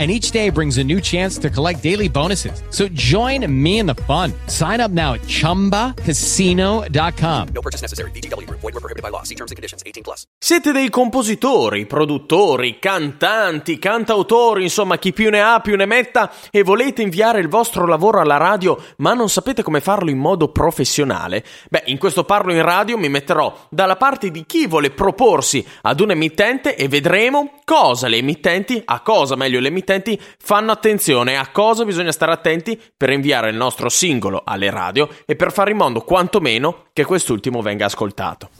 and each day brings a new chance to collect daily bonuses. So join me in the fun. Sign up now at ChumbaCasino.com. No purchase necessary. VGW. Void were prohibited by law. See terms and conditions. 18 plus. Siete dei compositori, produttori, cantanti, cantautori, insomma chi più ne ha più ne metta e volete inviare il vostro lavoro alla radio ma non sapete come farlo in modo professionale? Beh, in questo parlo in radio mi metterò dalla parte di chi vuole proporsi ad un emittente e vedremo cosa le emittenti, a cosa meglio le emittenti fanno attenzione a cosa bisogna stare attenti per inviare il nostro singolo alle radio e per fare in modo quantomeno che quest'ultimo venga ascoltato.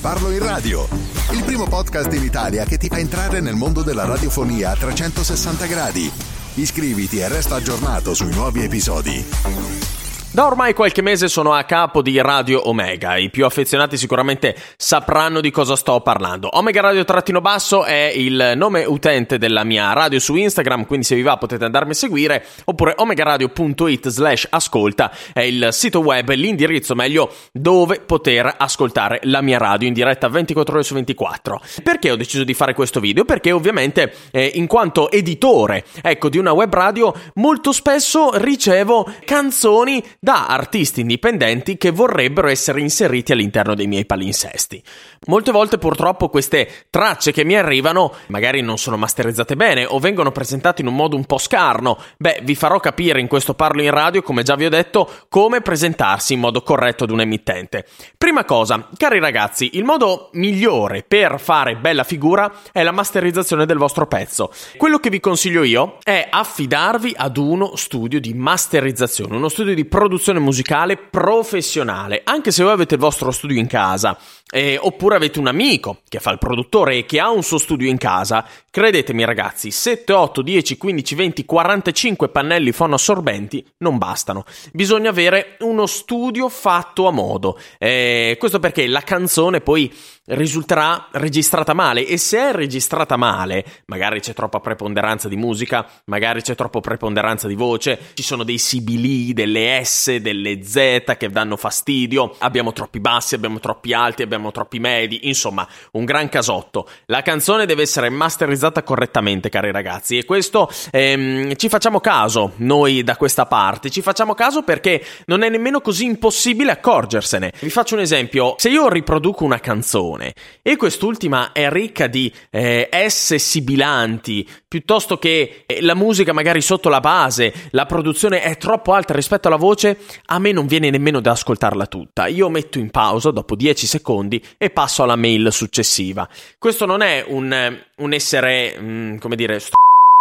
Parlo in radio, il primo podcast in Italia che ti fa entrare nel mondo della radiofonia a 360 gradi. Iscriviti e resta aggiornato sui nuovi episodi. Da ormai qualche mese sono a capo di Radio Omega, i più affezionati sicuramente sapranno di cosa sto parlando. Omega Radio Trattino Basso è il nome utente della mia radio su Instagram, quindi se vi va potete andarmi a seguire, oppure omegaradio.it slash ascolta è il sito web, l'indirizzo meglio, dove poter ascoltare la mia radio in diretta 24 ore su 24. Perché ho deciso di fare questo video? Perché ovviamente eh, in quanto editore, ecco, di una web radio, molto spesso ricevo canzoni da artisti indipendenti che vorrebbero essere inseriti all'interno dei miei palinsesti. Molte volte purtroppo queste tracce che mi arrivano magari non sono masterizzate bene o vengono presentate in un modo un po' scarno. Beh, vi farò capire in questo parlo in radio, come già vi ho detto, come presentarsi in modo corretto ad un emittente. Prima cosa, cari ragazzi, il modo migliore per fare bella figura è la masterizzazione del vostro pezzo. Quello che vi consiglio io è affidarvi ad uno studio di masterizzazione, uno studio di produzione produzione musicale professionale, anche se voi avete il vostro studio in casa, eh, oppure avete un amico che fa il produttore e che ha un suo studio in casa, credetemi ragazzi, 7, 8, 10, 15, 20, 45 pannelli fonoassorbenti non bastano. Bisogna avere uno studio fatto a modo. Eh, questo perché la canzone poi risulterà registrata male e se è registrata male, magari c'è troppa preponderanza di musica, magari c'è troppa preponderanza di voce, ci sono dei sibili, delle S, delle Z che danno fastidio, abbiamo troppi bassi, abbiamo troppi alti, abbiamo troppi medi, insomma, un gran casotto. La canzone deve essere masterizzata correttamente, cari ragazzi, e questo ehm, ci facciamo caso noi da questa parte, ci facciamo caso perché non è nemmeno così impossibile accorgersene. Vi faccio un esempio, se io riproduco una canzone e quest'ultima è ricca di eh, S sibilanti, piuttosto che eh, la musica magari sotto la base, la produzione è troppo alta rispetto alla voce, a me non viene nemmeno da ascoltarla tutta. Io metto in pausa dopo 10 secondi e passo alla mail successiva. Questo non è un, un essere, mm, come dire, st-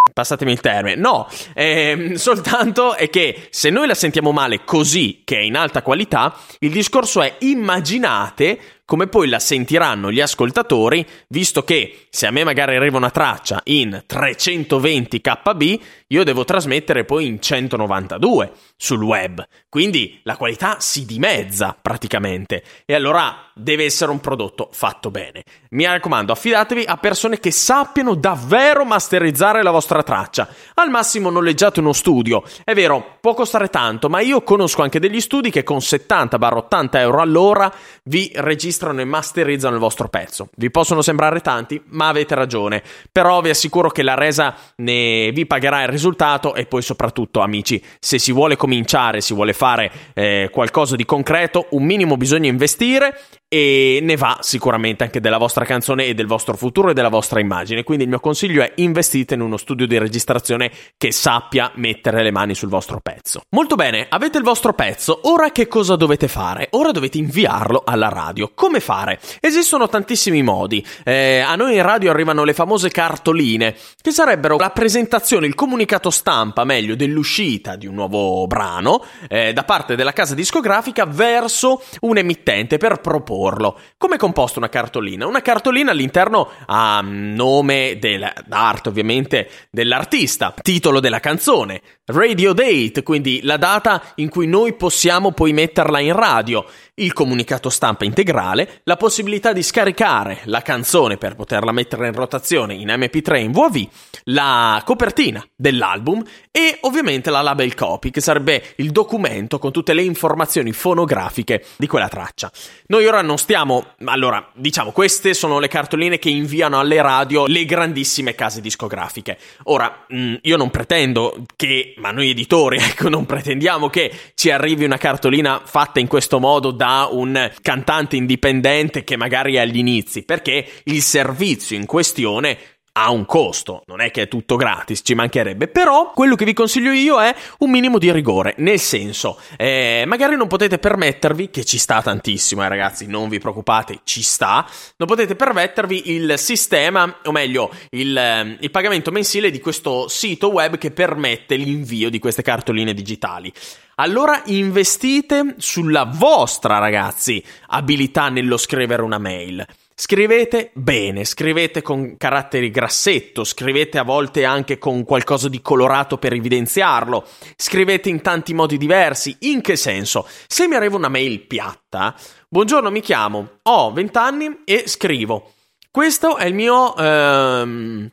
Passatemi il termine, no, ehm, soltanto è che se noi la sentiamo male così, che è in alta qualità, il discorso è immaginate come poi la sentiranno gli ascoltatori, visto che se a me magari arriva una traccia in 320 KB, io devo trasmettere poi in 192 sul web. Quindi la qualità si dimezza praticamente. E allora deve essere un prodotto fatto bene. Mi raccomando, affidatevi a persone che sappiano davvero masterizzare la vostra traccia. Al massimo noleggiate uno studio. È vero, può costare tanto, ma io conosco anche degli studi che con 70-80 euro all'ora vi registrano e masterizzano il vostro pezzo. Vi possono sembrare tanti, ma avete ragione. Però vi assicuro che la resa ne vi pagherà il risultato e poi soprattutto, amici, se si vuole cominciare, si vuole fare eh, qualcosa di concreto, un minimo bisogna investire e ne va sicuramente anche della vostra canzone e del vostro futuro e della vostra immagine. Quindi il mio consiglio è investite in uno studio di registrazione che sappia mettere le mani sul vostro pezzo. Molto bene, avete il vostro pezzo, ora che cosa dovete fare? Ora dovete inviarlo alla radio. Come fare? Esistono tantissimi modi. Eh, a noi in radio arrivano le famose cartoline, che sarebbero la presentazione, il comunicato stampa, meglio, dell'uscita di un nuovo brano eh, da parte della casa discografica verso un emittente per proporlo. Come è composta una cartolina? Una cartolina all'interno ha nome d'arte, ovviamente, dell'artista, titolo della canzone, radio date, quindi la data in cui noi possiamo poi metterla in radio, il comunicato stampa integrale, la possibilità di scaricare la canzone per poterla mettere in rotazione in MP3 in WAV, la copertina dell'album e ovviamente la label copy, che sarebbe il documento con tutte le informazioni fonografiche di quella traccia. Noi ora non stiamo, allora, diciamo, queste sono le cartoline che inviano alle radio le grandissime case discografiche. Ora, mm, io non pretendo che, ma noi editori, ecco, non pretendiamo che ci arrivi una cartolina fatta in questo modo da un cantante indipendente che magari è agli inizi, perché il servizio in questione ha un costo, non è che è tutto gratis, ci mancherebbe, però quello che vi consiglio io è un minimo di rigore, nel senso, eh, magari non potete permettervi, che ci sta tantissimo, eh, ragazzi, non vi preoccupate, ci sta, non potete permettervi il sistema, o meglio, il, eh, il pagamento mensile di questo sito web che permette l'invio di queste cartoline digitali. Allora investite sulla vostra, ragazzi, abilità nello scrivere una mail. Scrivete bene, scrivete con caratteri grassetto, scrivete a volte anche con qualcosa di colorato per evidenziarlo, scrivete in tanti modi diversi. In che senso? Se mi arriva una mail piatta, buongiorno, mi chiamo, ho 20 anni e scrivo. Questo è il mio... Ehm,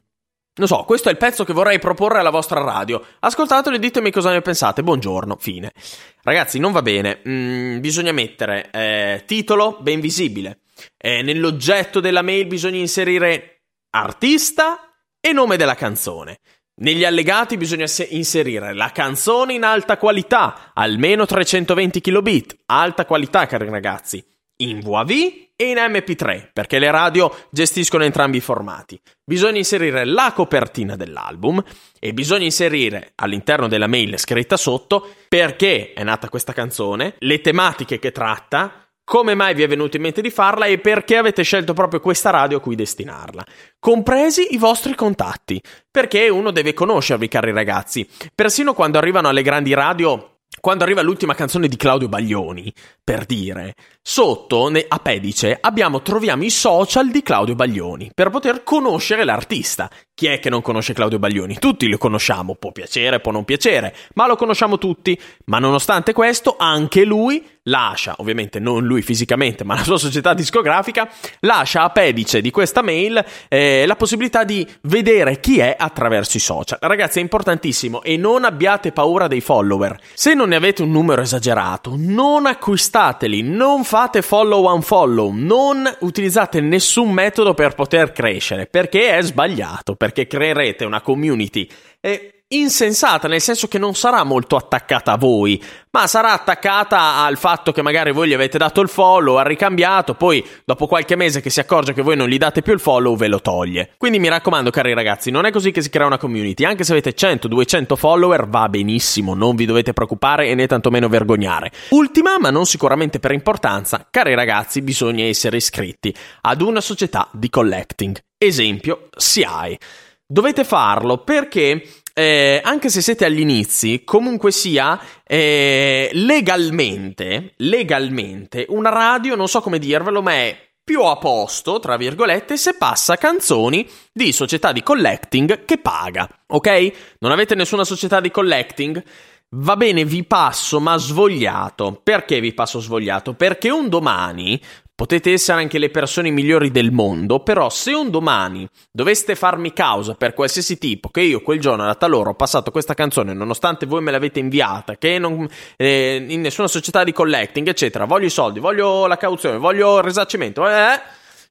non so, questo è il pezzo che vorrei proporre alla vostra radio. Ascoltatelo e ditemi cosa ne pensate. Buongiorno, fine. Ragazzi, non va bene. Mm, bisogna mettere eh, titolo ben visibile. Eh, nell'oggetto della mail bisogna inserire artista e nome della canzone. Negli allegati bisogna inserire la canzone in alta qualità, almeno 320 kilobit, alta qualità cari ragazzi, in WAV e in MP3, perché le radio gestiscono entrambi i formati. Bisogna inserire la copertina dell'album e bisogna inserire all'interno della mail scritta sotto perché è nata questa canzone, le tematiche che tratta, come mai vi è venuto in mente di farla e perché avete scelto proprio questa radio a cui destinarla, compresi i vostri contatti, perché uno deve conoscervi, cari ragazzi. Persino quando arrivano alle grandi radio quando arriva l'ultima canzone di Claudio Baglioni, per dire, sotto a pedice abbiamo, troviamo i social di Claudio Baglioni per poter conoscere l'artista. Chi è che non conosce Claudio Baglioni? Tutti lo conosciamo, può piacere, può non piacere, ma lo conosciamo tutti. Ma nonostante questo, anche lui lascia, ovviamente non lui fisicamente, ma la sua società discografica, lascia a pedice di questa mail eh, la possibilità di vedere chi è attraverso i social. Ragazzi, è importantissimo e non abbiate paura dei follower. Se non ne avete un numero esagerato, non acquistateli, non fate follow unfollow, non utilizzate nessun metodo per poter crescere, perché è sbagliato, perché creerete una community. E insensata, nel senso che non sarà molto attaccata a voi, ma sarà attaccata al fatto che magari voi gli avete dato il follow, ha ricambiato, poi dopo qualche mese che si accorge che voi non gli date più il follow ve lo toglie. Quindi mi raccomando cari ragazzi, non è così che si crea una community, anche se avete 100-200 follower va benissimo, non vi dovete preoccupare e né tantomeno vergognare. Ultima, ma non sicuramente per importanza, cari ragazzi, bisogna essere iscritti ad una società di collecting. Esempio, SIAE. Dovete farlo perché eh, anche se siete agli inizi, comunque sia, eh, legalmente, legalmente, una radio, non so come dirvelo, ma è più a posto, tra virgolette, se passa canzoni di società di collecting che paga, ok? Non avete nessuna società di collecting? Va bene, vi passo, ma svogliato. Perché vi passo svogliato? Perché un domani potete essere anche le persone migliori del mondo, però se un domani doveste farmi causa per qualsiasi tipo, che io quel giorno alla tal ora ho passato questa canzone, nonostante voi me l'avete inviata, che non, eh, in nessuna società di collecting, eccetera, voglio i soldi, voglio la cauzione, voglio il risarcimento, eh,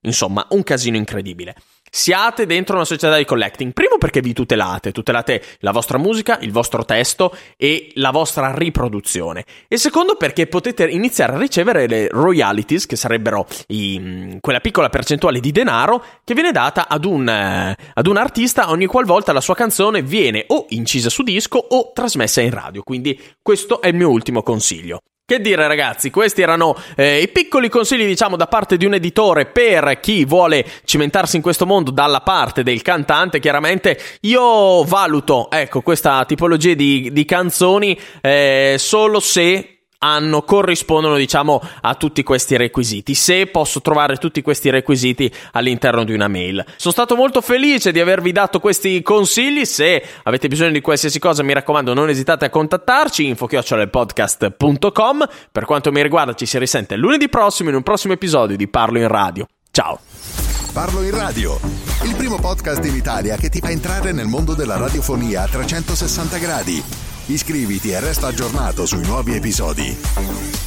insomma, un casino incredibile siate dentro una società di collecting. Primo perché vi tutelate, tutelate la vostra musica, il vostro testo e la vostra riproduzione. E secondo perché potete iniziare a ricevere le royalties, che sarebbero i, mm, quella piccola percentuale di denaro che viene data ad un, eh, ad un artista ogni qualvolta la sua canzone viene o incisa su disco o trasmessa in radio. Quindi questo è il mio ultimo consiglio. Che dire ragazzi, questi erano eh, i piccoli consigli diciamo da parte di un editore per chi vuole cimentarsi in questo mondo dalla parte del cantante, chiaramente. Io valuto ecco questa tipologia di, di canzoni eh, solo se hanno, corrispondono diciamo a tutti questi requisiti. Se posso trovare tutti questi requisiti all'interno di una mail. Sono stato molto felice di avervi dato questi consigli. Se avete bisogno di qualsiasi cosa mi raccomando non esitate a contattarci. info-podcast.com per quanto mi riguarda ci si risente lunedì prossimo in un prossimo episodio di Parlo in Radio. Ciao. Parlo in Radio il primo podcast in Italia che ti fa entrare nel mondo della radiofonia a 360 gradi Iscriviti e resta aggiornato sui nuovi episodi.